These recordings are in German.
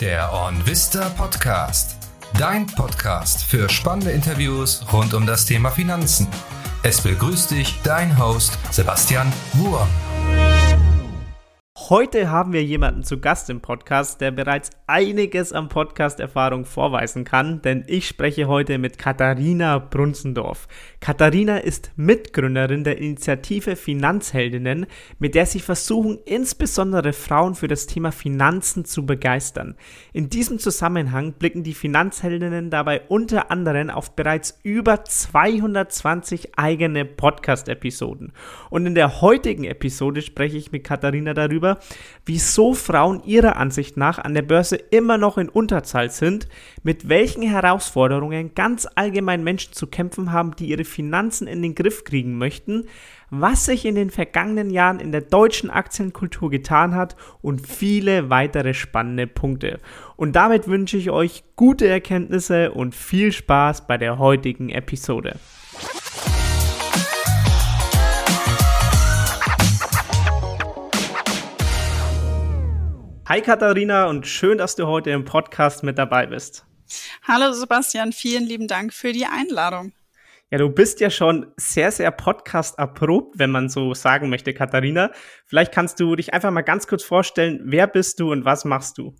Der OnVista Podcast. Dein Podcast für spannende Interviews rund um das Thema Finanzen. Es begrüßt dich dein Host Sebastian Wurm. Heute haben wir jemanden zu Gast im Podcast, der bereits einiges an Podcast-Erfahrung vorweisen kann, denn ich spreche heute mit Katharina Brunzendorf. Katharina ist Mitgründerin der Initiative Finanzheldinnen, mit der sie versuchen, insbesondere Frauen für das Thema Finanzen zu begeistern. In diesem Zusammenhang blicken die Finanzheldinnen dabei unter anderem auf bereits über 220 eigene Podcast-Episoden. Und in der heutigen Episode spreche ich mit Katharina darüber, wieso Frauen ihrer Ansicht nach an der Börse immer noch in Unterzahl sind, mit welchen Herausforderungen ganz allgemein Menschen zu kämpfen haben, die ihre Finanzen in den Griff kriegen möchten, was sich in den vergangenen Jahren in der deutschen Aktienkultur getan hat und viele weitere spannende Punkte. Und damit wünsche ich euch gute Erkenntnisse und viel Spaß bei der heutigen Episode. Hi Katharina und schön, dass du heute im Podcast mit dabei bist. Hallo Sebastian, vielen lieben Dank für die Einladung. Ja, du bist ja schon sehr, sehr Podcast erprobt, wenn man so sagen möchte, Katharina. Vielleicht kannst du dich einfach mal ganz kurz vorstellen, wer bist du und was machst du?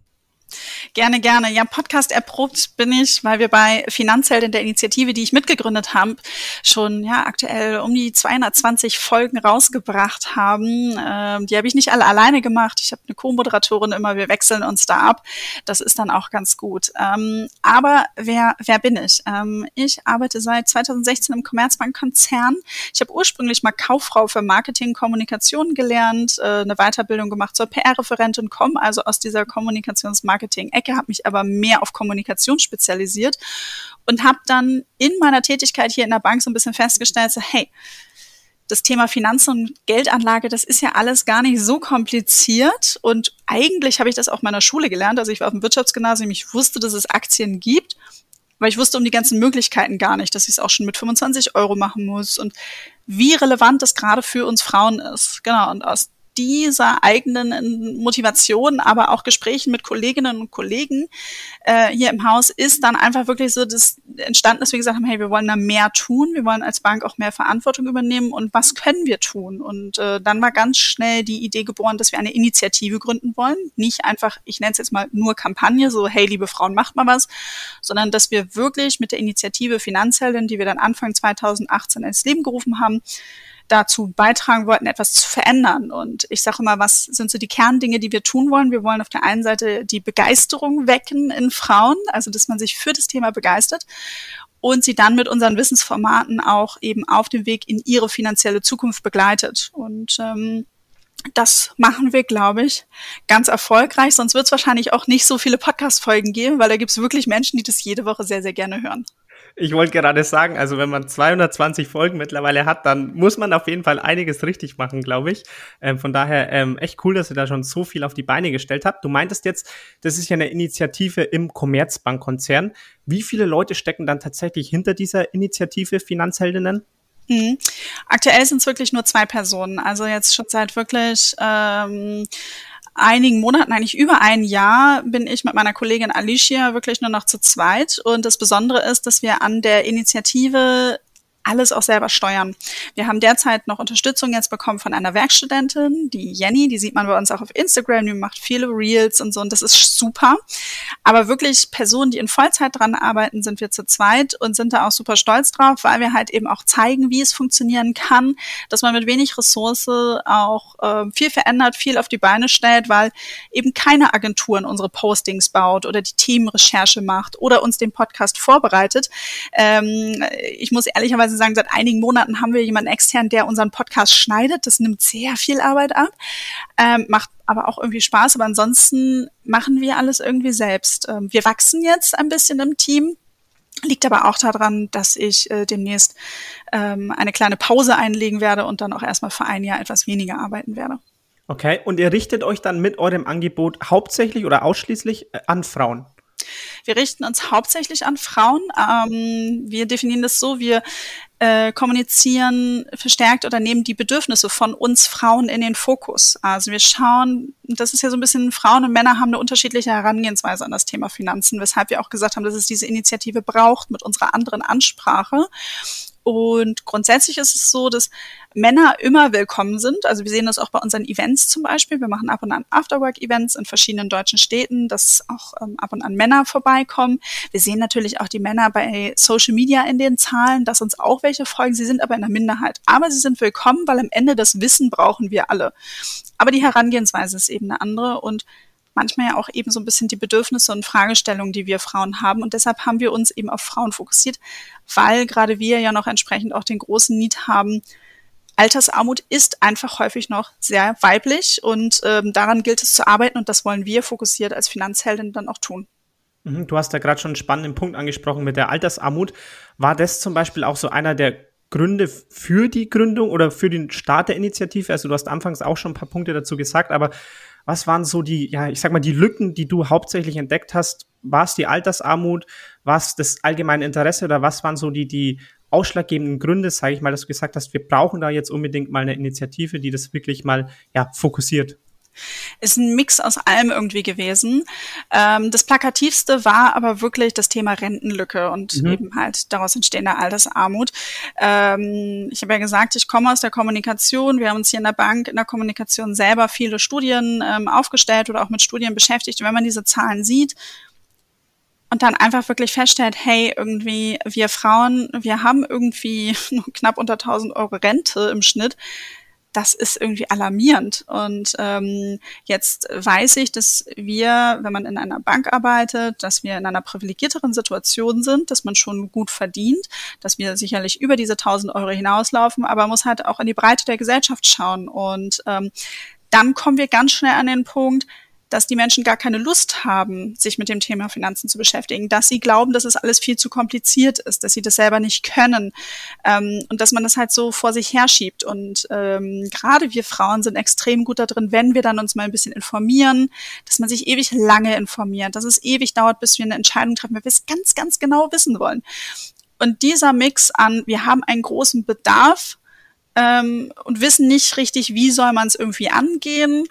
Gerne, gerne. Ja, Podcast erprobt bin ich, weil wir bei Finanzhelden der Initiative, die ich mitgegründet habe, schon ja aktuell um die 220 Folgen rausgebracht haben. Ähm, die habe ich nicht alle alleine gemacht. Ich habe eine Co-Moderatorin immer. Wir wechseln uns da ab. Das ist dann auch ganz gut. Ähm, aber wer wer bin ich? Ähm, ich arbeite seit 2016 im Commerzbank-Konzern. Ich habe ursprünglich mal Kauffrau für Marketing, Kommunikation gelernt, äh, eine Weiterbildung gemacht zur PR-Referentin, komme also aus dieser Kommunikationsmarketing Marketing-Ecke, habe mich aber mehr auf Kommunikation spezialisiert und habe dann in meiner Tätigkeit hier in der Bank so ein bisschen festgestellt, so, hey, das Thema Finanzen und Geldanlage, das ist ja alles gar nicht so kompliziert. Und eigentlich habe ich das auch meiner Schule gelernt. Also ich war auf dem Wirtschaftsgymnasium, ich wusste, dass es Aktien gibt, aber ich wusste um die ganzen Möglichkeiten gar nicht, dass ich es auch schon mit 25 Euro machen muss und wie relevant das gerade für uns Frauen ist. Genau. Und aus dieser eigenen Motivation, aber auch Gesprächen mit Kolleginnen und Kollegen äh, hier im Haus ist dann einfach wirklich so das entstanden, dass wir gesagt haben, hey, wir wollen da mehr tun, wir wollen als Bank auch mehr Verantwortung übernehmen und was können wir tun? Und äh, dann war ganz schnell die Idee geboren, dass wir eine Initiative gründen wollen. Nicht einfach, ich nenne es jetzt mal nur Kampagne, so hey, liebe Frauen, macht mal was, sondern dass wir wirklich mit der Initiative Finanzheldin, die wir dann Anfang 2018 ins Leben gerufen haben, dazu beitragen wollten, etwas zu verändern. Und ich sage immer, was sind so die Kerndinge, die wir tun wollen? Wir wollen auf der einen Seite die Begeisterung wecken in Frauen, also dass man sich für das Thema begeistert und sie dann mit unseren Wissensformaten auch eben auf dem Weg in ihre finanzielle Zukunft begleitet. Und ähm, das machen wir, glaube ich, ganz erfolgreich. Sonst wird es wahrscheinlich auch nicht so viele Podcast-Folgen geben, weil da gibt es wirklich Menschen, die das jede Woche sehr, sehr gerne hören. Ich wollte gerade sagen, also wenn man 220 Folgen mittlerweile hat, dann muss man auf jeden Fall einiges richtig machen, glaube ich. Ähm, von daher ähm, echt cool, dass ihr da schon so viel auf die Beine gestellt habt. Du meintest jetzt, das ist ja eine Initiative im Commerzbank-Konzern. Wie viele Leute stecken dann tatsächlich hinter dieser Initiative Finanzheldinnen? Mhm. Aktuell sind es wirklich nur zwei Personen. Also jetzt schon seit wirklich ähm, einigen Monaten, eigentlich über ein Jahr, bin ich mit meiner Kollegin Alicia wirklich nur noch zu zweit. Und das Besondere ist, dass wir an der Initiative alles auch selber steuern. Wir haben derzeit noch Unterstützung jetzt bekommen von einer Werkstudentin, die Jenny, die sieht man bei uns auch auf Instagram, die macht viele Reels und so und das ist super. Aber wirklich Personen, die in Vollzeit dran arbeiten, sind wir zu zweit und sind da auch super stolz drauf, weil wir halt eben auch zeigen, wie es funktionieren kann, dass man mit wenig Ressource auch äh, viel verändert, viel auf die Beine stellt, weil eben keine Agenturen unsere Postings baut oder die Themenrecherche macht oder uns den Podcast vorbereitet. Ähm, ich muss ehrlicherweise sagen, seit einigen Monaten haben wir jemanden extern, der unseren Podcast schneidet. Das nimmt sehr viel Arbeit ab, ähm, macht aber auch irgendwie Spaß. Aber ansonsten machen wir alles irgendwie selbst. Ähm, wir wachsen jetzt ein bisschen im Team. Liegt aber auch daran, dass ich äh, demnächst ähm, eine kleine Pause einlegen werde und dann auch erstmal für ein Jahr etwas weniger arbeiten werde. Okay, und ihr richtet euch dann mit eurem Angebot hauptsächlich oder ausschließlich äh, an Frauen? Wir richten uns hauptsächlich an Frauen. Ähm, wir definieren das so, wir äh, kommunizieren verstärkt oder nehmen die Bedürfnisse von uns Frauen in den Fokus. Also wir schauen, das ist ja so ein bisschen, Frauen und Männer haben eine unterschiedliche Herangehensweise an das Thema Finanzen, weshalb wir auch gesagt haben, dass es diese Initiative braucht mit unserer anderen Ansprache. Und grundsätzlich ist es so, dass Männer immer willkommen sind. Also wir sehen das auch bei unseren Events zum Beispiel. Wir machen ab und an Afterwork-Events in verschiedenen deutschen Städten, dass auch ähm, ab und an Männer vorbeikommen. Wir sehen natürlich auch die Männer bei Social Media in den Zahlen, dass uns auch welche folgen. Sie sind aber in der Minderheit. Aber sie sind willkommen, weil am Ende das Wissen brauchen wir alle. Aber die Herangehensweise ist eben eine andere und manchmal ja auch eben so ein bisschen die Bedürfnisse und Fragestellungen, die wir Frauen haben. Und deshalb haben wir uns eben auf Frauen fokussiert, weil gerade wir ja noch entsprechend auch den großen Need haben. Altersarmut ist einfach häufig noch sehr weiblich und ähm, daran gilt es zu arbeiten und das wollen wir fokussiert als Finanzheldin dann auch tun. Mhm, du hast da gerade schon einen spannenden Punkt angesprochen mit der Altersarmut. War das zum Beispiel auch so einer der Gründe für die Gründung oder für den Start der Initiative? Also du hast anfangs auch schon ein paar Punkte dazu gesagt, aber was waren so die, ja, ich sag mal, die Lücken, die du hauptsächlich entdeckt hast? War es die Altersarmut? War es das allgemeine Interesse oder was waren so die, die ausschlaggebenden Gründe, sage ich mal, dass du gesagt hast, wir brauchen da jetzt unbedingt mal eine Initiative, die das wirklich mal ja, fokussiert? Ist ein Mix aus allem irgendwie gewesen. Ähm, das Plakativste war aber wirklich das Thema Rentenlücke und mhm. eben halt daraus entstehende Altersarmut. Ähm, ich habe ja gesagt, ich komme aus der Kommunikation. Wir haben uns hier in der Bank in der Kommunikation selber viele Studien ähm, aufgestellt oder auch mit Studien beschäftigt. Und wenn man diese Zahlen sieht, und dann einfach wirklich feststellt, hey, irgendwie wir Frauen, wir haben irgendwie knapp unter 1000 Euro Rente im Schnitt das ist irgendwie alarmierend. Und ähm, jetzt weiß ich, dass wir, wenn man in einer Bank arbeitet, dass wir in einer privilegierteren Situation sind, dass man schon gut verdient, dass wir sicherlich über diese 1000 Euro hinauslaufen, aber man muss halt auch in die Breite der Gesellschaft schauen. Und ähm, dann kommen wir ganz schnell an den Punkt, dass die Menschen gar keine Lust haben, sich mit dem Thema Finanzen zu beschäftigen, dass sie glauben, dass es alles viel zu kompliziert ist, dass sie das selber nicht können ähm, und dass man das halt so vor sich herschiebt. Und ähm, gerade wir Frauen sind extrem gut da drin, wenn wir dann uns mal ein bisschen informieren, dass man sich ewig lange informiert, dass es ewig dauert, bis wir eine Entscheidung treffen, weil wir es ganz, ganz genau wissen wollen. Und dieser Mix an, wir haben einen großen Bedarf, ähm, und wissen nicht richtig, wie soll man es irgendwie angehen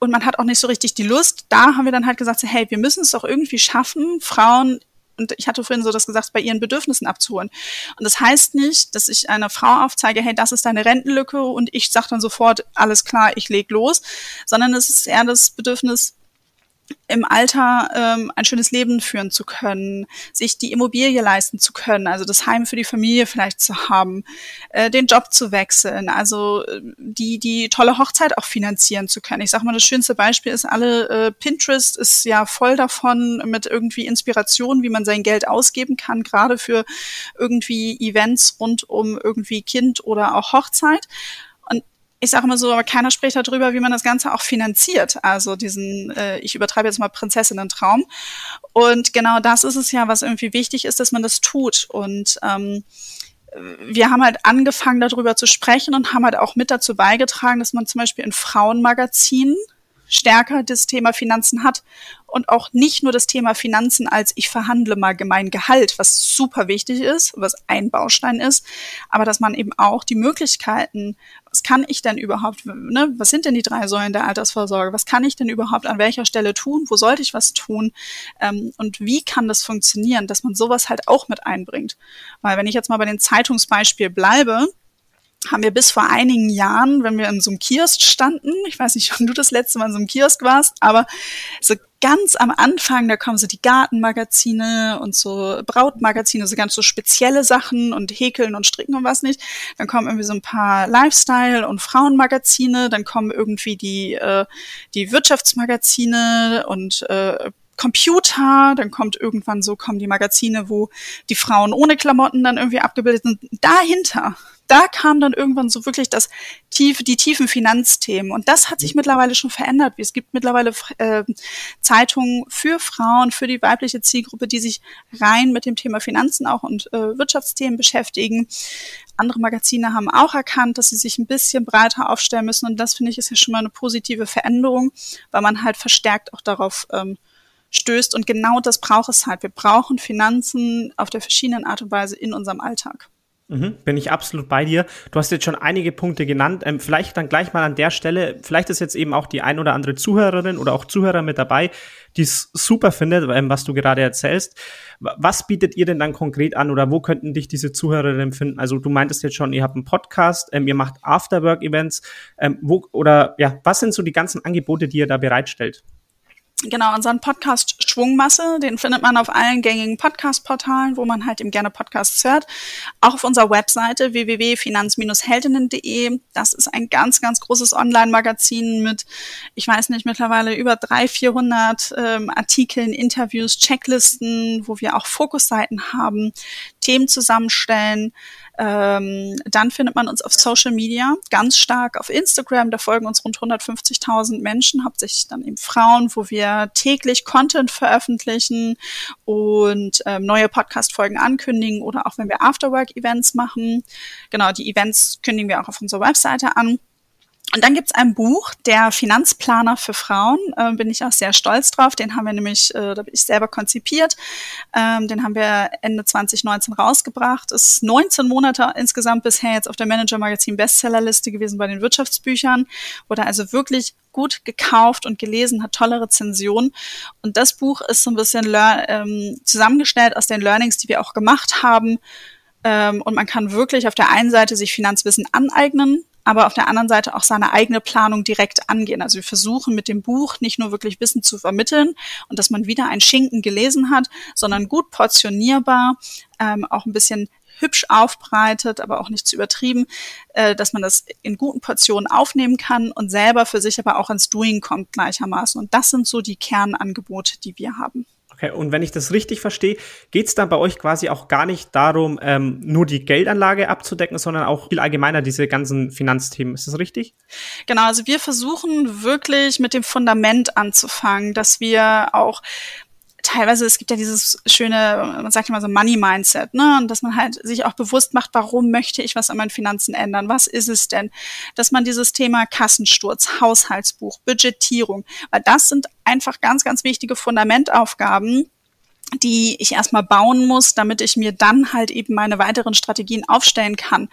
und man hat auch nicht so richtig die Lust. Da haben wir dann halt gesagt, so, hey, wir müssen es doch irgendwie schaffen, Frauen und ich hatte vorhin so das gesagt, bei ihren Bedürfnissen abzuholen. Und das heißt nicht, dass ich einer Frau aufzeige, hey, das ist deine Rentenlücke und ich sage dann sofort, alles klar, ich leg los, sondern es ist eher das Bedürfnis, im Alter ähm, ein schönes Leben führen zu können, sich die Immobilie leisten zu können, also das Heim für die Familie vielleicht zu haben, äh, den Job zu wechseln, also äh, die die tolle Hochzeit auch finanzieren zu können. Ich sage mal, das schönste Beispiel ist alle äh, Pinterest ist ja voll davon mit irgendwie Inspiration, wie man sein Geld ausgeben kann, gerade für irgendwie Events rund um irgendwie Kind oder auch Hochzeit ich sage mal so, aber keiner spricht darüber, wie man das Ganze auch finanziert. Also diesen, äh, ich übertreibe jetzt mal Prinzessinnen-Traum. Und genau das ist es ja, was irgendwie wichtig ist, dass man das tut. Und ähm, wir haben halt angefangen, darüber zu sprechen und haben halt auch mit dazu beigetragen, dass man zum Beispiel in Frauenmagazinen stärker das Thema Finanzen hat und auch nicht nur das Thema Finanzen als ich verhandle mal gemein Gehalt, was super wichtig ist, was ein Baustein ist, aber dass man eben auch die Möglichkeiten, was kann ich denn überhaupt, ne, was sind denn die drei Säulen der Altersvorsorge, was kann ich denn überhaupt an welcher Stelle tun, wo sollte ich was tun? Ähm, und wie kann das funktionieren, dass man sowas halt auch mit einbringt. Weil wenn ich jetzt mal bei den Zeitungsbeispiel bleibe, haben wir bis vor einigen Jahren, wenn wir in so einem Kiosk standen, ich weiß nicht, wann du das letzte Mal in so einem Kiosk warst, aber so ganz am Anfang, da kommen so die Gartenmagazine und so Brautmagazine, so ganz so spezielle Sachen und Häkeln und Stricken und was nicht. Dann kommen irgendwie so ein paar Lifestyle- und Frauenmagazine, dann kommen irgendwie die, äh, die Wirtschaftsmagazine und äh, Computer, dann kommt irgendwann so, kommen die Magazine, wo die Frauen ohne Klamotten dann irgendwie abgebildet sind. Dahinter da kam dann irgendwann so wirklich das tiefe, die tiefen Finanzthemen. Und das hat sich mittlerweile schon verändert. Es gibt mittlerweile äh, Zeitungen für Frauen, für die weibliche Zielgruppe, die sich rein mit dem Thema Finanzen auch und äh, Wirtschaftsthemen beschäftigen. Andere Magazine haben auch erkannt, dass sie sich ein bisschen breiter aufstellen müssen. Und das finde ich ist ja schon mal eine positive Veränderung, weil man halt verstärkt auch darauf ähm, stößt. Und genau das braucht es halt. Wir brauchen Finanzen auf der verschiedenen Art und Weise in unserem Alltag. Mhm, bin ich absolut bei dir. Du hast jetzt schon einige Punkte genannt. Ähm, vielleicht dann gleich mal an der Stelle, vielleicht ist jetzt eben auch die ein oder andere Zuhörerin oder auch Zuhörer mit dabei, die es super findet, ähm, was du gerade erzählst. Was bietet ihr denn dann konkret an oder wo könnten dich diese Zuhörerinnen finden? Also du meintest jetzt schon, ihr habt einen Podcast, ähm, ihr macht Afterwork-Events. Ähm, wo, oder ja, was sind so die ganzen Angebote, die ihr da bereitstellt? Genau, unseren Podcast Schwungmasse, den findet man auf allen gängigen Podcast-Portalen, wo man halt eben gerne Podcasts hört. Auch auf unserer Webseite www.finanz-heldinnen.de. Das ist ein ganz, ganz großes Online-Magazin mit, ich weiß nicht, mittlerweile über 300, 400 ähm, Artikeln, Interviews, Checklisten, wo wir auch Fokusseiten haben, Themen zusammenstellen. Ähm, dann findet man uns auf Social Media ganz stark auf Instagram. Da folgen uns rund 150.000 Menschen, hauptsächlich dann eben Frauen, wo wir täglich Content veröffentlichen und ähm, neue Podcast-Folgen ankündigen oder auch wenn wir Afterwork-Events machen. Genau, die Events kündigen wir auch auf unserer Webseite an. Und dann gibt's ein Buch, der Finanzplaner für Frauen, äh, bin ich auch sehr stolz drauf. Den haben wir nämlich, äh, da bin ich selber konzipiert. Ähm, den haben wir Ende 2019 rausgebracht. Ist 19 Monate insgesamt bisher jetzt auf der Manager Magazin Bestsellerliste gewesen bei den Wirtschaftsbüchern. Wurde also wirklich gut gekauft und gelesen, hat tolle Rezensionen. Und das Buch ist so ein bisschen ähm, zusammengestellt aus den Learnings, die wir auch gemacht haben. Ähm, und man kann wirklich auf der einen Seite sich Finanzwissen aneignen, aber auf der anderen Seite auch seine eigene Planung direkt angehen. Also wir versuchen mit dem Buch nicht nur wirklich Wissen zu vermitteln und dass man wieder ein Schinken gelesen hat, sondern gut portionierbar, ähm, auch ein bisschen hübsch aufbereitet, aber auch nicht zu übertrieben, äh, dass man das in guten Portionen aufnehmen kann und selber für sich aber auch ins Doing kommt gleichermaßen. Und das sind so die Kernangebote, die wir haben. Okay, und wenn ich das richtig verstehe, geht es dann bei euch quasi auch gar nicht darum, ähm, nur die Geldanlage abzudecken, sondern auch viel allgemeiner diese ganzen Finanzthemen. Ist das richtig? Genau, also wir versuchen wirklich mit dem Fundament anzufangen, dass wir auch teilweise, es gibt ja dieses schöne, man sagt immer so Money-Mindset, ne? Und dass man halt sich auch bewusst macht, warum möchte ich was an meinen Finanzen ändern? Was ist es denn? Dass man dieses Thema Kassensturz, Haushaltsbuch, Budgetierung, weil das sind einfach ganz, ganz wichtige Fundamentaufgaben, die ich erstmal bauen muss, damit ich mir dann halt eben meine weiteren Strategien aufstellen kann.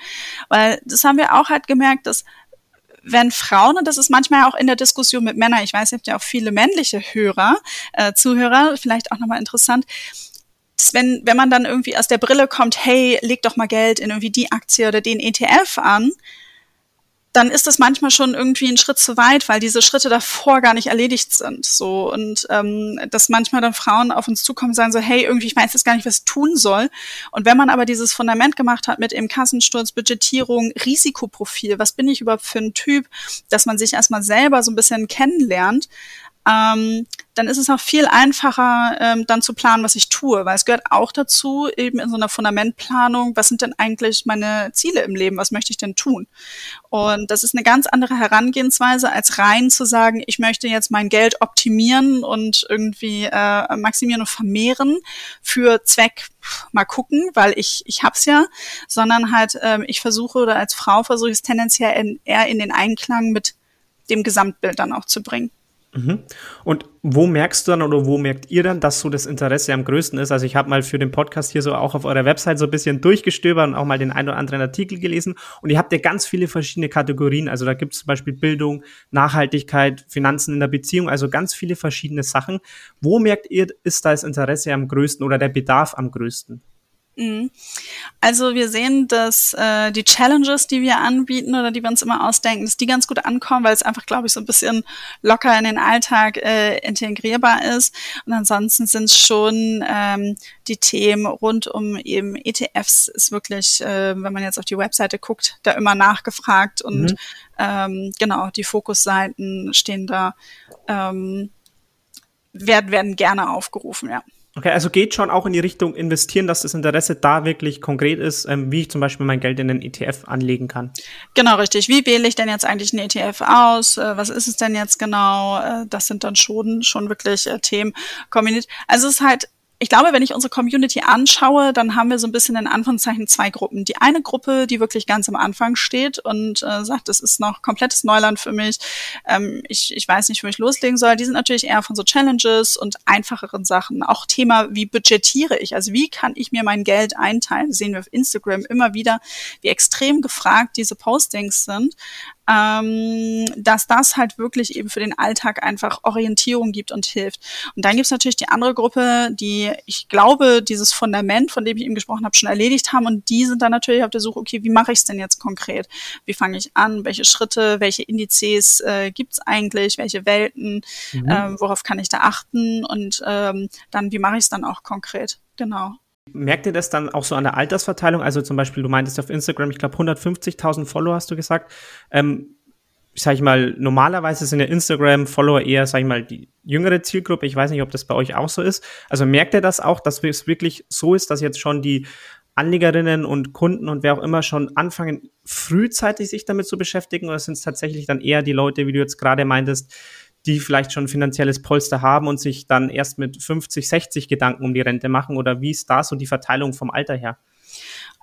Weil das haben wir auch halt gemerkt, dass wenn Frauen, und das ist manchmal auch in der Diskussion mit Männern, ich weiß, ihr habt ja auch viele männliche Hörer, äh, Zuhörer, vielleicht auch nochmal interessant, wenn, wenn man dann irgendwie aus der Brille kommt, hey, leg doch mal Geld in irgendwie die Aktie oder den ETF an, dann ist das manchmal schon irgendwie ein Schritt zu weit, weil diese Schritte davor gar nicht erledigt sind. So und ähm, dass manchmal dann Frauen auf uns zukommen und sagen so, hey, irgendwie ich weiß jetzt gar nicht, was ich tun soll. Und wenn man aber dieses Fundament gemacht hat mit eben Kassensturz, Budgetierung, Risikoprofil, was bin ich überhaupt für ein Typ, dass man sich erstmal selber so ein bisschen kennenlernt, ähm, dann ist es auch viel einfacher, ähm, dann zu planen, was ich tue, weil es gehört auch dazu, eben in so einer Fundamentplanung, was sind denn eigentlich meine Ziele im Leben, was möchte ich denn tun? Und das ist eine ganz andere Herangehensweise, als rein zu sagen, ich möchte jetzt mein Geld optimieren und irgendwie äh, maximieren und vermehren für Zweck mal gucken, weil ich ich hab's ja, sondern halt ähm, ich versuche oder als Frau versuche ich es tendenziell in, eher in den Einklang mit dem Gesamtbild dann auch zu bringen. Mhm. Und wo merkst du dann oder wo merkt ihr dann, dass so das Interesse am größten ist? Also ich habe mal für den Podcast hier so auch auf eurer Website so ein bisschen durchgestöbert und auch mal den einen oder anderen Artikel gelesen. Und ihr habt ja ganz viele verschiedene Kategorien. Also da gibt es zum Beispiel Bildung, Nachhaltigkeit, Finanzen in der Beziehung, also ganz viele verschiedene Sachen. Wo merkt ihr, ist da das Interesse am größten oder der Bedarf am größten? Mhm. Also wir sehen, dass äh, die Challenges, die wir anbieten oder die wir uns immer ausdenken, dass die ganz gut ankommen, weil es einfach, glaube ich, so ein bisschen locker in den Alltag äh, integrierbar ist. Und ansonsten sind es schon ähm, die Themen rund um eben ETFs ist wirklich, äh, wenn man jetzt auf die Webseite guckt, da immer nachgefragt und mhm. ähm, genau, die Fokusseiten stehen da, ähm, werden, werden gerne aufgerufen, ja. Okay, also geht schon auch in die Richtung investieren, dass das Interesse da wirklich konkret ist, ähm, wie ich zum Beispiel mein Geld in einen ETF anlegen kann. Genau, richtig. Wie wähle ich denn jetzt eigentlich einen ETF aus? Äh, was ist es denn jetzt genau? Äh, das sind dann schon, schon wirklich äh, Themen kombiniert. Also es ist halt ich glaube, wenn ich unsere Community anschaue, dann haben wir so ein bisschen in Anführungszeichen zwei Gruppen. Die eine Gruppe, die wirklich ganz am Anfang steht und äh, sagt, das ist noch komplettes Neuland für mich. Ähm, ich, ich weiß nicht, wo ich loslegen soll. Die sind natürlich eher von so Challenges und einfacheren Sachen. Auch Thema, wie budgetiere ich? Also wie kann ich mir mein Geld einteilen? Das sehen wir auf Instagram immer wieder, wie extrem gefragt diese Postings sind ähm, dass das halt wirklich eben für den Alltag einfach Orientierung gibt und hilft. Und dann gibt's natürlich die andere Gruppe, die, ich glaube, dieses Fundament, von dem ich eben gesprochen habe, schon erledigt haben und die sind dann natürlich auf der Suche, okay, wie mache ich es denn jetzt konkret? Wie fange ich an? Welche Schritte, welche Indizes äh, gibt's eigentlich? Welche Welten? Mhm. Ähm, worauf kann ich da achten? Und ähm, dann, wie mache ich es dann auch konkret? Genau. Merkt ihr das dann auch so an der Altersverteilung? Also zum Beispiel, du meintest auf Instagram, ich glaube 150.000 Follower hast du gesagt. Ähm, sag ich mal, normalerweise sind ja Instagram-Follower eher, sag ich mal, die jüngere Zielgruppe. Ich weiß nicht, ob das bei euch auch so ist. Also merkt ihr das auch, dass es wirklich so ist, dass jetzt schon die Anlegerinnen und Kunden und wer auch immer schon anfangen, frühzeitig sich damit zu beschäftigen? Oder sind es tatsächlich dann eher die Leute, wie du jetzt gerade meintest, die vielleicht schon finanzielles Polster haben und sich dann erst mit 50, 60 Gedanken um die Rente machen? Oder wie ist da so die Verteilung vom Alter her?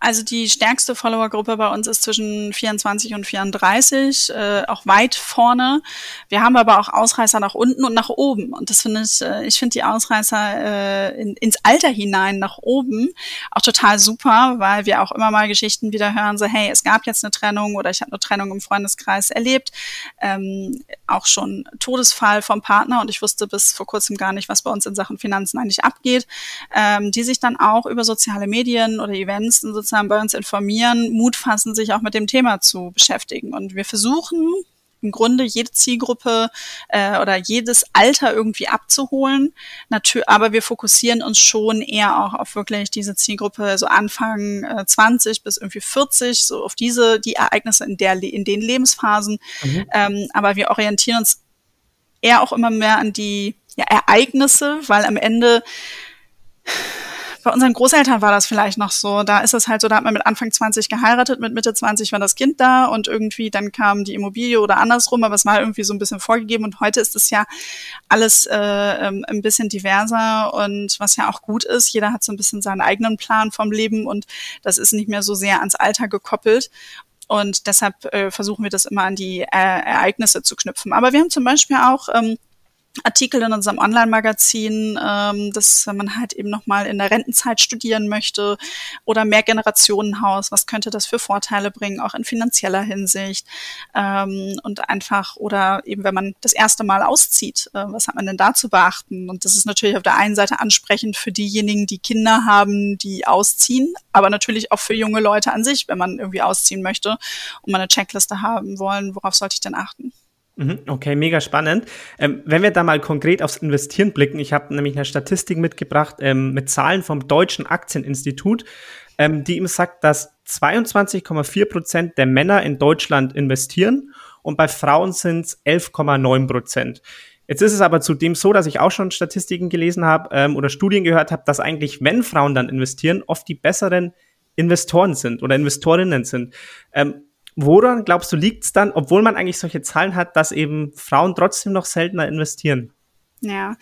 Also die stärkste Followergruppe bei uns ist zwischen 24 und 34, äh, auch weit vorne. Wir haben aber auch Ausreißer nach unten und nach oben. Und das finde ich, äh, ich finde die Ausreißer äh, in, ins Alter hinein nach oben auch total super, weil wir auch immer mal Geschichten wieder hören, so hey, es gab jetzt eine Trennung oder ich habe eine Trennung im Freundeskreis erlebt. Ähm, auch schon Todesfall vom Partner und ich wusste bis vor kurzem gar nicht, was bei uns in Sachen Finanzen eigentlich abgeht, ähm, die sich dann auch über soziale Medien oder Events sozusagen bei uns informieren, Mut fassen, sich auch mit dem Thema zu beschäftigen. Und wir versuchen im Grunde jede Zielgruppe äh, oder jedes Alter irgendwie abzuholen. Natürlich, aber wir fokussieren uns schon eher auch auf wirklich diese Zielgruppe, so Anfang äh, 20 bis irgendwie 40, so auf diese, die Ereignisse in der, in den Lebensphasen. Mhm. Ähm, aber wir orientieren uns eher auch immer mehr an die ja, Ereignisse, weil am Ende bei unseren Großeltern war das vielleicht noch so. Da ist es halt so, da hat man mit Anfang 20 geheiratet, mit Mitte 20 war das Kind da und irgendwie dann kam die Immobilie oder andersrum, aber es war irgendwie so ein bisschen vorgegeben und heute ist es ja alles äh, ähm, ein bisschen diverser und was ja auch gut ist, jeder hat so ein bisschen seinen eigenen Plan vom Leben und das ist nicht mehr so sehr ans Alter gekoppelt. Und deshalb äh, versuchen wir das immer an die äh, Ereignisse zu knüpfen. Aber wir haben zum Beispiel auch ähm, Artikel in unserem Online-Magazin, ähm, dass man halt eben nochmal in der Rentenzeit studieren möchte oder mehr Generationenhaus, was könnte das für Vorteile bringen, auch in finanzieller Hinsicht ähm, und einfach oder eben wenn man das erste Mal auszieht, äh, was hat man denn da zu beachten? Und das ist natürlich auf der einen Seite ansprechend für diejenigen, die Kinder haben, die ausziehen, aber natürlich auch für junge Leute an sich, wenn man irgendwie ausziehen möchte und man eine Checkliste haben wollen, worauf sollte ich denn achten? Mhm, okay, mega spannend. Ähm, wenn wir da mal konkret aufs Investieren blicken, ich habe nämlich eine Statistik mitgebracht ähm, mit Zahlen vom Deutschen Aktieninstitut, ähm, die ihm sagt, dass 22,4 Prozent der Männer in Deutschland investieren und bei Frauen sind es 11,9 Prozent. Jetzt ist es aber zudem so, dass ich auch schon Statistiken gelesen habe ähm, oder Studien gehört habe, dass eigentlich, wenn Frauen dann investieren, oft die besseren Investoren sind oder Investorinnen sind. Ähm, Woran glaubst du, liegt es dann, obwohl man eigentlich solche Zahlen hat, dass eben Frauen trotzdem noch seltener investieren? Ja,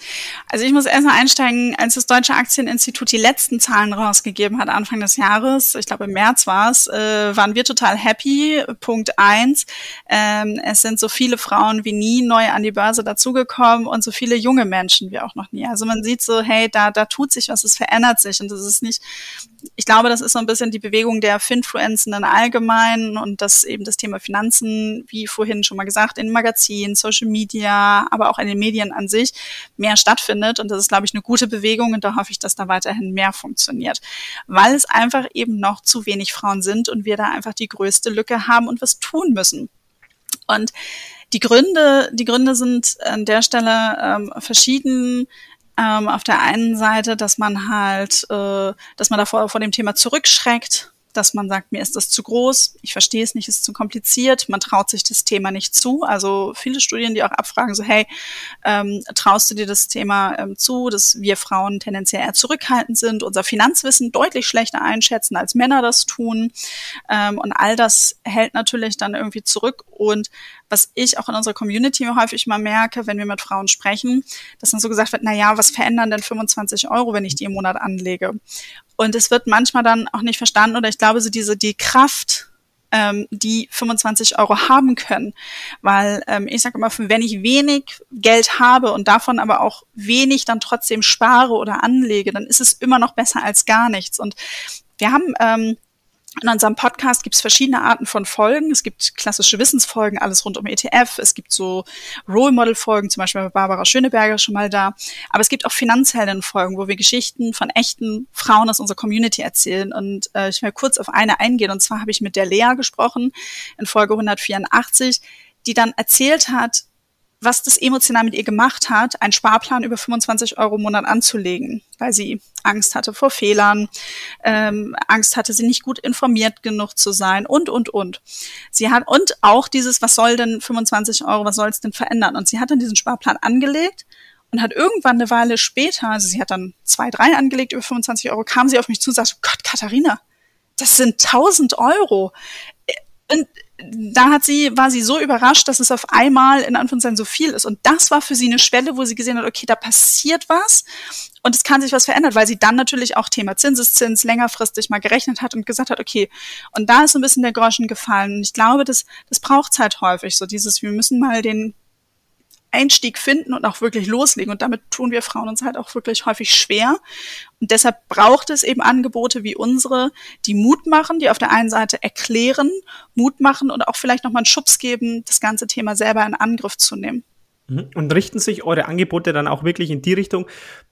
also ich muss erstmal einsteigen, als das Deutsche Aktieninstitut die letzten Zahlen rausgegeben hat, Anfang des Jahres, ich glaube im März war es, äh, waren wir total happy. Punkt eins, ähm, es sind so viele Frauen wie nie neu an die Börse dazugekommen und so viele junge Menschen wie auch noch nie. Also man sieht so, hey, da, da tut sich was, es verändert sich und das ist nicht ich glaube, das ist so ein bisschen die Bewegung der Finfluenzenden allgemein und dass eben das Thema Finanzen, wie vorhin schon mal gesagt, in Magazinen, Social Media, aber auch in den Medien an sich mehr stattfindet. Und das ist, glaube ich, eine gute Bewegung und da hoffe ich, dass da weiterhin mehr funktioniert. Weil es einfach eben noch zu wenig Frauen sind und wir da einfach die größte Lücke haben und was tun müssen. Und die Gründe, die Gründe sind an der Stelle ähm, verschieden. Ähm, auf der einen Seite, dass man halt, äh, dass man davor vor dem Thema zurückschreckt, dass man sagt, mir ist das zu groß, ich verstehe es nicht, ist zu kompliziert, man traut sich das Thema nicht zu. Also viele Studien, die auch abfragen, so hey, ähm, traust du dir das Thema ähm, zu, dass wir Frauen tendenziell eher zurückhaltend sind, unser Finanzwissen deutlich schlechter einschätzen, als Männer das tun. Ähm, und all das hält natürlich dann irgendwie zurück. Und was ich auch in unserer Community häufig mal merke, wenn wir mit Frauen sprechen, dass dann so gesagt wird, na ja, was verändern denn 25 Euro, wenn ich die im Monat anlege? Und es wird manchmal dann auch nicht verstanden oder ich glaube, so diese, die Kraft, ähm, die 25 Euro haben können. Weil ähm, ich sage immer, wenn ich wenig Geld habe und davon aber auch wenig dann trotzdem spare oder anlege, dann ist es immer noch besser als gar nichts. Und wir haben ähm, in unserem Podcast gibt es verschiedene Arten von Folgen. Es gibt klassische Wissensfolgen, alles rund um ETF. Es gibt so Role Model Folgen, zum Beispiel bei Barbara Schöneberger schon mal da. Aber es gibt auch Finanzhelden-Folgen, wo wir Geschichten von echten Frauen aus unserer Community erzählen. Und äh, ich will kurz auf eine eingehen. Und zwar habe ich mit der Lea gesprochen in Folge 184, die dann erzählt hat, was das emotional mit ihr gemacht hat, einen Sparplan über 25 Euro im Monat anzulegen, weil sie Angst hatte vor Fehlern, ähm, Angst hatte, sie nicht gut informiert genug zu sein und, und, und. Sie hat, und auch dieses, was soll denn 25 Euro, was soll es denn verändern? Und sie hat dann diesen Sparplan angelegt und hat irgendwann eine Weile später, also sie hat dann zwei, drei angelegt über 25 Euro, kam sie auf mich zu und sagte, Gott, Katharina, das sind 1000 Euro. Und da hat sie, war sie so überrascht, dass es auf einmal in Anführungszeichen so viel ist. Und das war für sie eine Schwelle, wo sie gesehen hat, okay, da passiert was und es kann sich was verändern, weil sie dann natürlich auch Thema Zinseszins längerfristig mal gerechnet hat und gesagt hat, okay, und da ist so ein bisschen der Groschen gefallen. Und ich glaube, das, das braucht halt häufig, so dieses, wir müssen mal den, Einstieg finden und auch wirklich loslegen. Und damit tun wir Frauen uns halt auch wirklich häufig schwer. Und deshalb braucht es eben Angebote wie unsere, die Mut machen, die auf der einen Seite erklären, Mut machen und auch vielleicht nochmal einen Schubs geben, das ganze Thema selber in Angriff zu nehmen. Mhm. Und richten sich eure Angebote dann auch wirklich in die Richtung,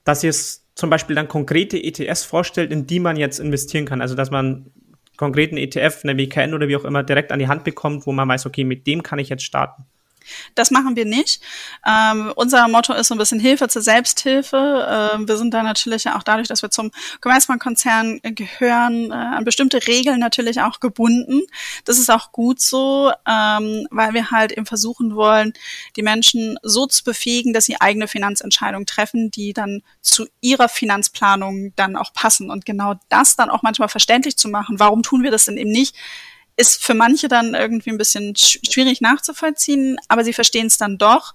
dass ihr es zum Beispiel dann konkrete ETFs vorstellt, in die man jetzt investieren kann? Also, dass man konkreten ETF, eine WKN oder wie auch immer, direkt an die Hand bekommt, wo man weiß, okay, mit dem kann ich jetzt starten. Das machen wir nicht. Ähm, unser Motto ist so ein bisschen Hilfe zur Selbsthilfe. Ähm, wir sind da natürlich auch dadurch, dass wir zum Commerzbank-Konzern gehören, äh, an bestimmte Regeln natürlich auch gebunden. Das ist auch gut so, ähm, weil wir halt eben versuchen wollen, die Menschen so zu befähigen, dass sie eigene Finanzentscheidungen treffen, die dann zu ihrer Finanzplanung dann auch passen. Und genau das dann auch manchmal verständlich zu machen. Warum tun wir das denn eben nicht? Ist für manche dann irgendwie ein bisschen schwierig nachzuvollziehen, aber sie verstehen es dann doch.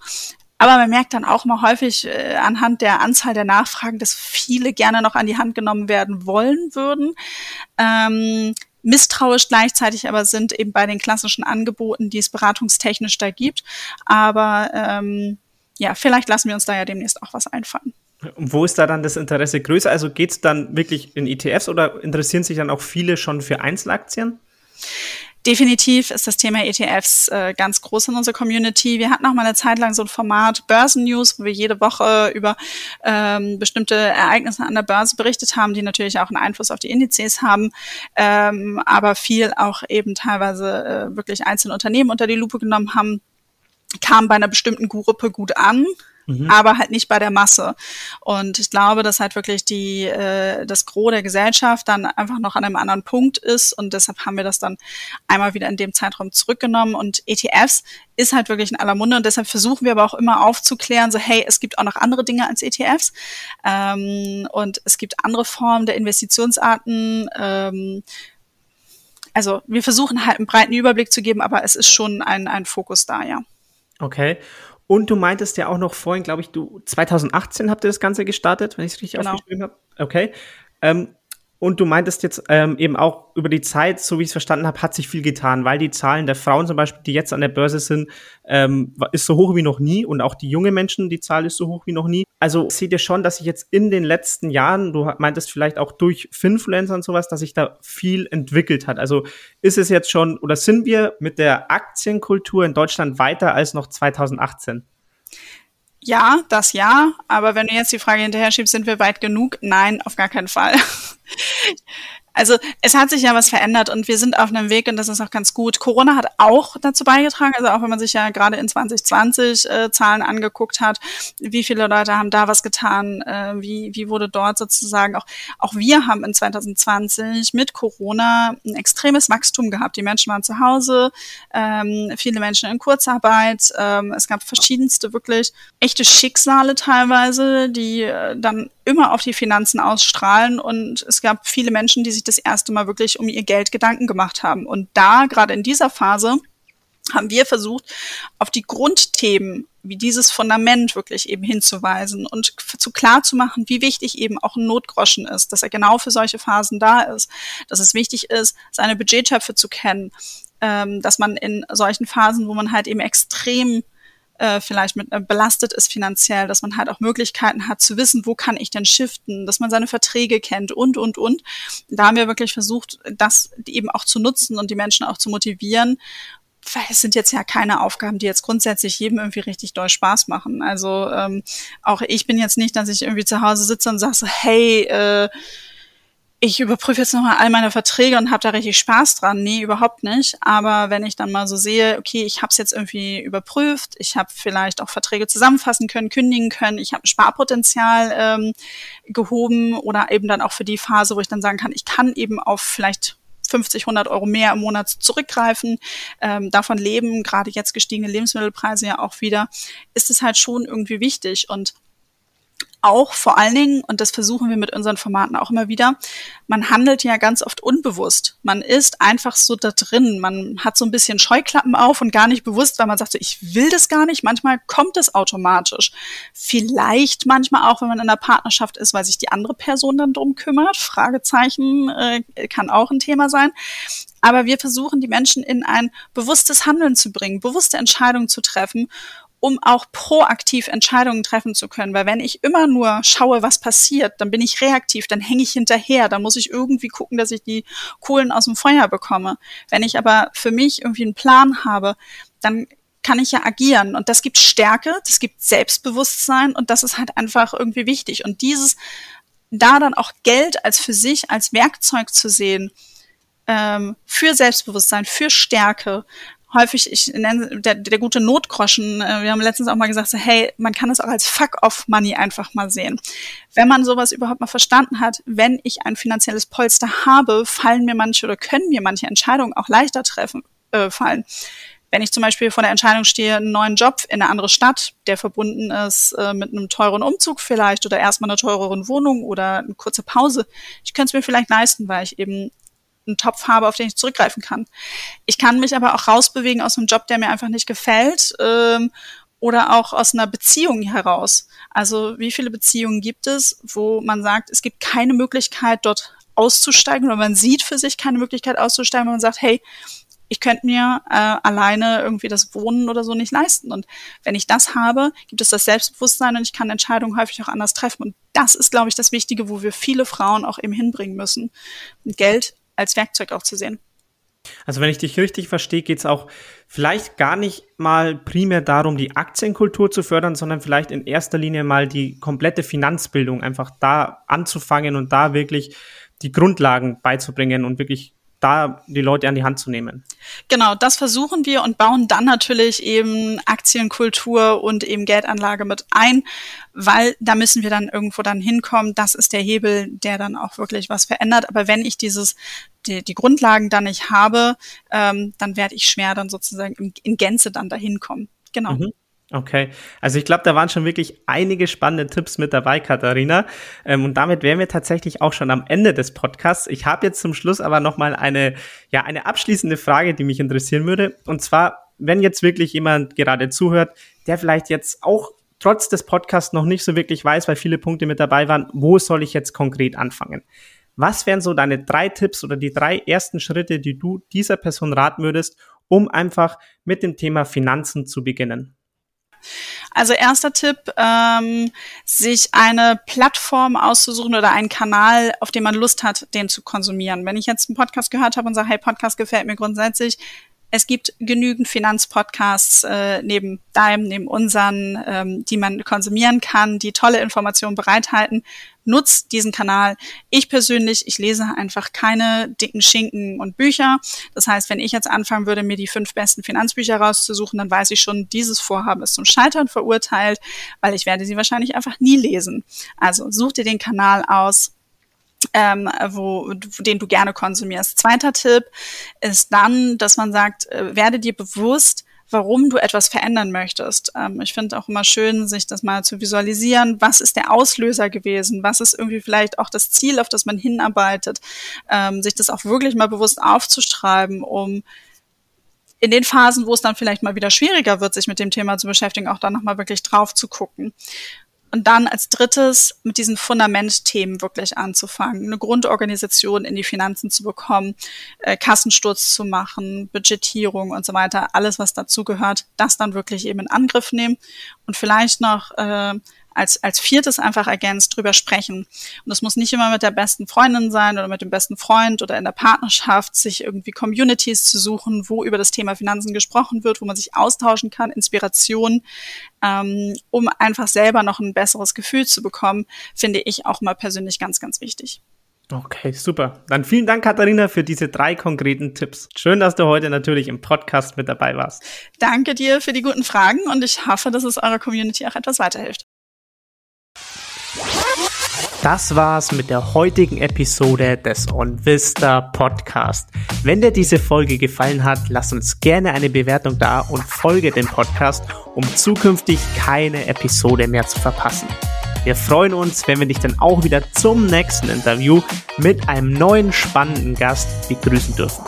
Aber man merkt dann auch mal häufig äh, anhand der Anzahl der Nachfragen, dass viele gerne noch an die Hand genommen werden wollen würden. Ähm, misstrauisch gleichzeitig aber sind eben bei den klassischen Angeboten, die es beratungstechnisch da gibt. Aber ähm, ja, vielleicht lassen wir uns da ja demnächst auch was einfallen. Und wo ist da dann das Interesse größer? Also geht es dann wirklich in ETFs oder interessieren sich dann auch viele schon für Einzelaktien? Definitiv ist das Thema ETFs äh, ganz groß in unserer Community. Wir hatten auch mal eine Zeit lang so ein Format Börsen News, wo wir jede Woche über ähm, bestimmte Ereignisse an der Börse berichtet haben, die natürlich auch einen Einfluss auf die Indizes haben, ähm, aber viel auch eben teilweise äh, wirklich einzelne Unternehmen unter die Lupe genommen haben, kam bei einer bestimmten Gruppe gut an mhm. aber halt nicht bei der Masse. Und ich glaube, dass halt wirklich die, äh, das Gros der Gesellschaft dann einfach noch an einem anderen Punkt ist und deshalb haben wir das dann einmal wieder in dem Zeitraum zurückgenommen und ETFs ist halt wirklich in aller Munde und deshalb versuchen wir aber auch immer aufzuklären, so hey, es gibt auch noch andere Dinge als ETFs ähm, und es gibt andere Formen der Investitionsarten. Ähm, also wir versuchen halt einen breiten Überblick zu geben, aber es ist schon ein, ein Fokus da, ja. Okay. Und du meintest ja auch noch vorhin, glaube ich, du 2018 habt ihr das Ganze gestartet, wenn ich es richtig genau. aufgeschrieben habe. Okay. Ähm, und du meintest jetzt ähm, eben auch über die Zeit, so wie ich es verstanden habe, hat sich viel getan, weil die Zahlen der Frauen zum Beispiel, die jetzt an der Börse sind, ähm, ist so hoch wie noch nie und auch die jungen Menschen, die Zahl ist so hoch wie noch nie. Also seht ihr schon, dass sich jetzt in den letzten Jahren, du meintest vielleicht auch durch Finfluencer und sowas, dass sich da viel entwickelt hat. Also ist es jetzt schon oder sind wir mit der Aktienkultur in Deutschland weiter als noch 2018? Ja, das ja. Aber wenn du jetzt die Frage hinterher schiebst, sind wir weit genug? Nein, auf gar keinen Fall. Also es hat sich ja was verändert und wir sind auf einem Weg und das ist auch ganz gut. Corona hat auch dazu beigetragen, also auch wenn man sich ja gerade in 2020 äh, Zahlen angeguckt hat, wie viele Leute haben da was getan, äh, wie, wie wurde dort sozusagen auch, auch wir haben in 2020 mit Corona ein extremes Wachstum gehabt. Die Menschen waren zu Hause, ähm, viele Menschen in Kurzarbeit, ähm, es gab verschiedenste wirklich echte Schicksale teilweise, die äh, dann immer auf die Finanzen ausstrahlen und es gab viele Menschen, die sich das erste Mal wirklich um ihr Geld Gedanken gemacht haben. Und da, gerade in dieser Phase, haben wir versucht, auf die Grundthemen wie dieses Fundament wirklich eben hinzuweisen und zu klar zu machen, wie wichtig eben auch ein Notgroschen ist, dass er genau für solche Phasen da ist, dass es wichtig ist, seine Budgettöpfe zu kennen, ähm, dass man in solchen Phasen, wo man halt eben extrem äh, vielleicht mit äh, belastet ist finanziell, dass man halt auch Möglichkeiten hat zu wissen, wo kann ich denn shiften, dass man seine Verträge kennt und und und. Da haben wir wirklich versucht, das eben auch zu nutzen und die Menschen auch zu motivieren weil es sind jetzt ja keine Aufgaben, die jetzt grundsätzlich jedem irgendwie richtig doll Spaß machen. Also ähm, auch ich bin jetzt nicht, dass ich irgendwie zu Hause sitze und sage so, hey, äh, ich überprüfe jetzt nochmal all meine Verträge und habe da richtig Spaß dran. Nee, überhaupt nicht. Aber wenn ich dann mal so sehe, okay, ich habe es jetzt irgendwie überprüft, ich habe vielleicht auch Verträge zusammenfassen können, kündigen können, ich habe ein Sparpotenzial ähm, gehoben oder eben dann auch für die Phase, wo ich dann sagen kann, ich kann eben auf vielleicht 50, 100 Euro mehr im Monat zurückgreifen, ähm, davon leben, gerade jetzt gestiegene Lebensmittelpreise ja auch wieder, ist es halt schon irgendwie wichtig und auch vor allen Dingen, und das versuchen wir mit unseren Formaten auch immer wieder, man handelt ja ganz oft unbewusst. Man ist einfach so da drin. Man hat so ein bisschen Scheuklappen auf und gar nicht bewusst, weil man sagt so, ich will das gar nicht. Manchmal kommt es automatisch. Vielleicht manchmal auch, wenn man in einer Partnerschaft ist, weil sich die andere Person dann drum kümmert. Fragezeichen äh, kann auch ein Thema sein. Aber wir versuchen, die Menschen in ein bewusstes Handeln zu bringen, bewusste Entscheidungen zu treffen um auch proaktiv Entscheidungen treffen zu können. Weil wenn ich immer nur schaue, was passiert, dann bin ich reaktiv, dann hänge ich hinterher, dann muss ich irgendwie gucken, dass ich die Kohlen aus dem Feuer bekomme. Wenn ich aber für mich irgendwie einen Plan habe, dann kann ich ja agieren. Und das gibt Stärke, das gibt Selbstbewusstsein und das ist halt einfach irgendwie wichtig. Und dieses, da dann auch Geld als für sich, als Werkzeug zu sehen, ähm, für Selbstbewusstsein, für Stärke, häufig, ich nenne der, der gute Notgroschen, äh, wir haben letztens auch mal gesagt, so, hey, man kann es auch als Fuck-off-Money einfach mal sehen. Wenn man sowas überhaupt mal verstanden hat, wenn ich ein finanzielles Polster habe, fallen mir manche oder können mir manche Entscheidungen auch leichter treffen, äh, fallen. Wenn ich zum Beispiel vor der Entscheidung stehe, einen neuen Job in eine andere Stadt, der verbunden ist äh, mit einem teuren Umzug vielleicht oder erstmal einer teureren Wohnung oder eine kurze Pause, ich könnte es mir vielleicht leisten, weil ich eben einen Topf habe, auf den ich zurückgreifen kann. Ich kann mich aber auch rausbewegen aus einem Job, der mir einfach nicht gefällt ähm, oder auch aus einer Beziehung heraus. Also wie viele Beziehungen gibt es, wo man sagt, es gibt keine Möglichkeit, dort auszusteigen oder man sieht für sich keine Möglichkeit auszusteigen, weil man sagt, hey, ich könnte mir äh, alleine irgendwie das Wohnen oder so nicht leisten. Und wenn ich das habe, gibt es das Selbstbewusstsein und ich kann Entscheidungen häufig auch anders treffen. Und das ist, glaube ich, das Wichtige, wo wir viele Frauen auch eben hinbringen müssen. Und Geld als Werkzeug auch zu sehen. Also wenn ich dich richtig verstehe, geht es auch vielleicht gar nicht mal primär darum, die Aktienkultur zu fördern, sondern vielleicht in erster Linie mal die komplette Finanzbildung einfach da anzufangen und da wirklich die Grundlagen beizubringen und wirklich da die Leute an die Hand zu nehmen. Genau, das versuchen wir und bauen dann natürlich eben Aktienkultur und eben Geldanlage mit ein, weil da müssen wir dann irgendwo dann hinkommen. Das ist der Hebel, der dann auch wirklich was verändert. Aber wenn ich dieses die, die Grundlagen dann nicht habe, ähm, dann werde ich schwer dann sozusagen in, in Gänze dann dahin kommen. Genau. Mhm. Okay, also ich glaube, da waren schon wirklich einige spannende Tipps mit dabei, Katharina. Ähm, und damit wären wir tatsächlich auch schon am Ende des Podcasts. Ich habe jetzt zum Schluss aber noch mal eine, ja, eine abschließende Frage, die mich interessieren würde. Und zwar, wenn jetzt wirklich jemand gerade zuhört, der vielleicht jetzt auch trotz des Podcasts noch nicht so wirklich weiß, weil viele Punkte mit dabei waren, wo soll ich jetzt konkret anfangen? Was wären so deine drei Tipps oder die drei ersten Schritte, die du dieser Person raten würdest, um einfach mit dem Thema Finanzen zu beginnen? Also erster Tipp, ähm, sich eine Plattform auszusuchen oder einen Kanal, auf dem man Lust hat, den zu konsumieren. Wenn ich jetzt einen Podcast gehört habe und sage, hey, Podcast gefällt mir grundsätzlich, es gibt genügend Finanzpodcasts äh, neben deinem, neben unseren, ähm, die man konsumieren kann, die tolle Informationen bereithalten. Nutzt diesen Kanal. Ich persönlich, ich lese einfach keine dicken Schinken und Bücher. Das heißt, wenn ich jetzt anfangen würde, mir die fünf besten Finanzbücher rauszusuchen, dann weiß ich schon, dieses Vorhaben ist zum Scheitern verurteilt, weil ich werde sie wahrscheinlich einfach nie lesen. Also such dir den Kanal aus, ähm, wo, den du gerne konsumierst. Zweiter Tipp ist dann, dass man sagt, äh, werde dir bewusst, warum du etwas verändern möchtest. Ähm, ich finde auch immer schön, sich das mal zu visualisieren. Was ist der Auslöser gewesen? Was ist irgendwie vielleicht auch das Ziel, auf das man hinarbeitet? Ähm, sich das auch wirklich mal bewusst aufzuschreiben, um in den Phasen, wo es dann vielleicht mal wieder schwieriger wird, sich mit dem Thema zu beschäftigen, auch dann nochmal wirklich drauf zu gucken. Und dann als drittes mit diesen Fundamentthemen wirklich anzufangen, eine Grundorganisation in die Finanzen zu bekommen, äh, Kassensturz zu machen, Budgetierung und so weiter, alles was dazu gehört, das dann wirklich eben in Angriff nehmen und vielleicht noch äh, als, als viertes einfach ergänzt drüber sprechen. Und das muss nicht immer mit der besten Freundin sein oder mit dem besten Freund oder in der Partnerschaft, sich irgendwie Communities zu suchen, wo über das Thema Finanzen gesprochen wird, wo man sich austauschen kann, Inspiration, ähm, um einfach selber noch ein besseres Gefühl zu bekommen, finde ich auch mal persönlich ganz, ganz wichtig. Okay, super. Dann vielen Dank, Katharina, für diese drei konkreten Tipps. Schön, dass du heute natürlich im Podcast mit dabei warst. Danke dir für die guten Fragen und ich hoffe, dass es eurer Community auch etwas weiterhilft. Das war's mit der heutigen Episode des OnVista Podcast. Wenn dir diese Folge gefallen hat, lass uns gerne eine Bewertung da und folge dem Podcast, um zukünftig keine Episode mehr zu verpassen. Wir freuen uns, wenn wir dich dann auch wieder zum nächsten Interview mit einem neuen spannenden Gast begrüßen dürfen.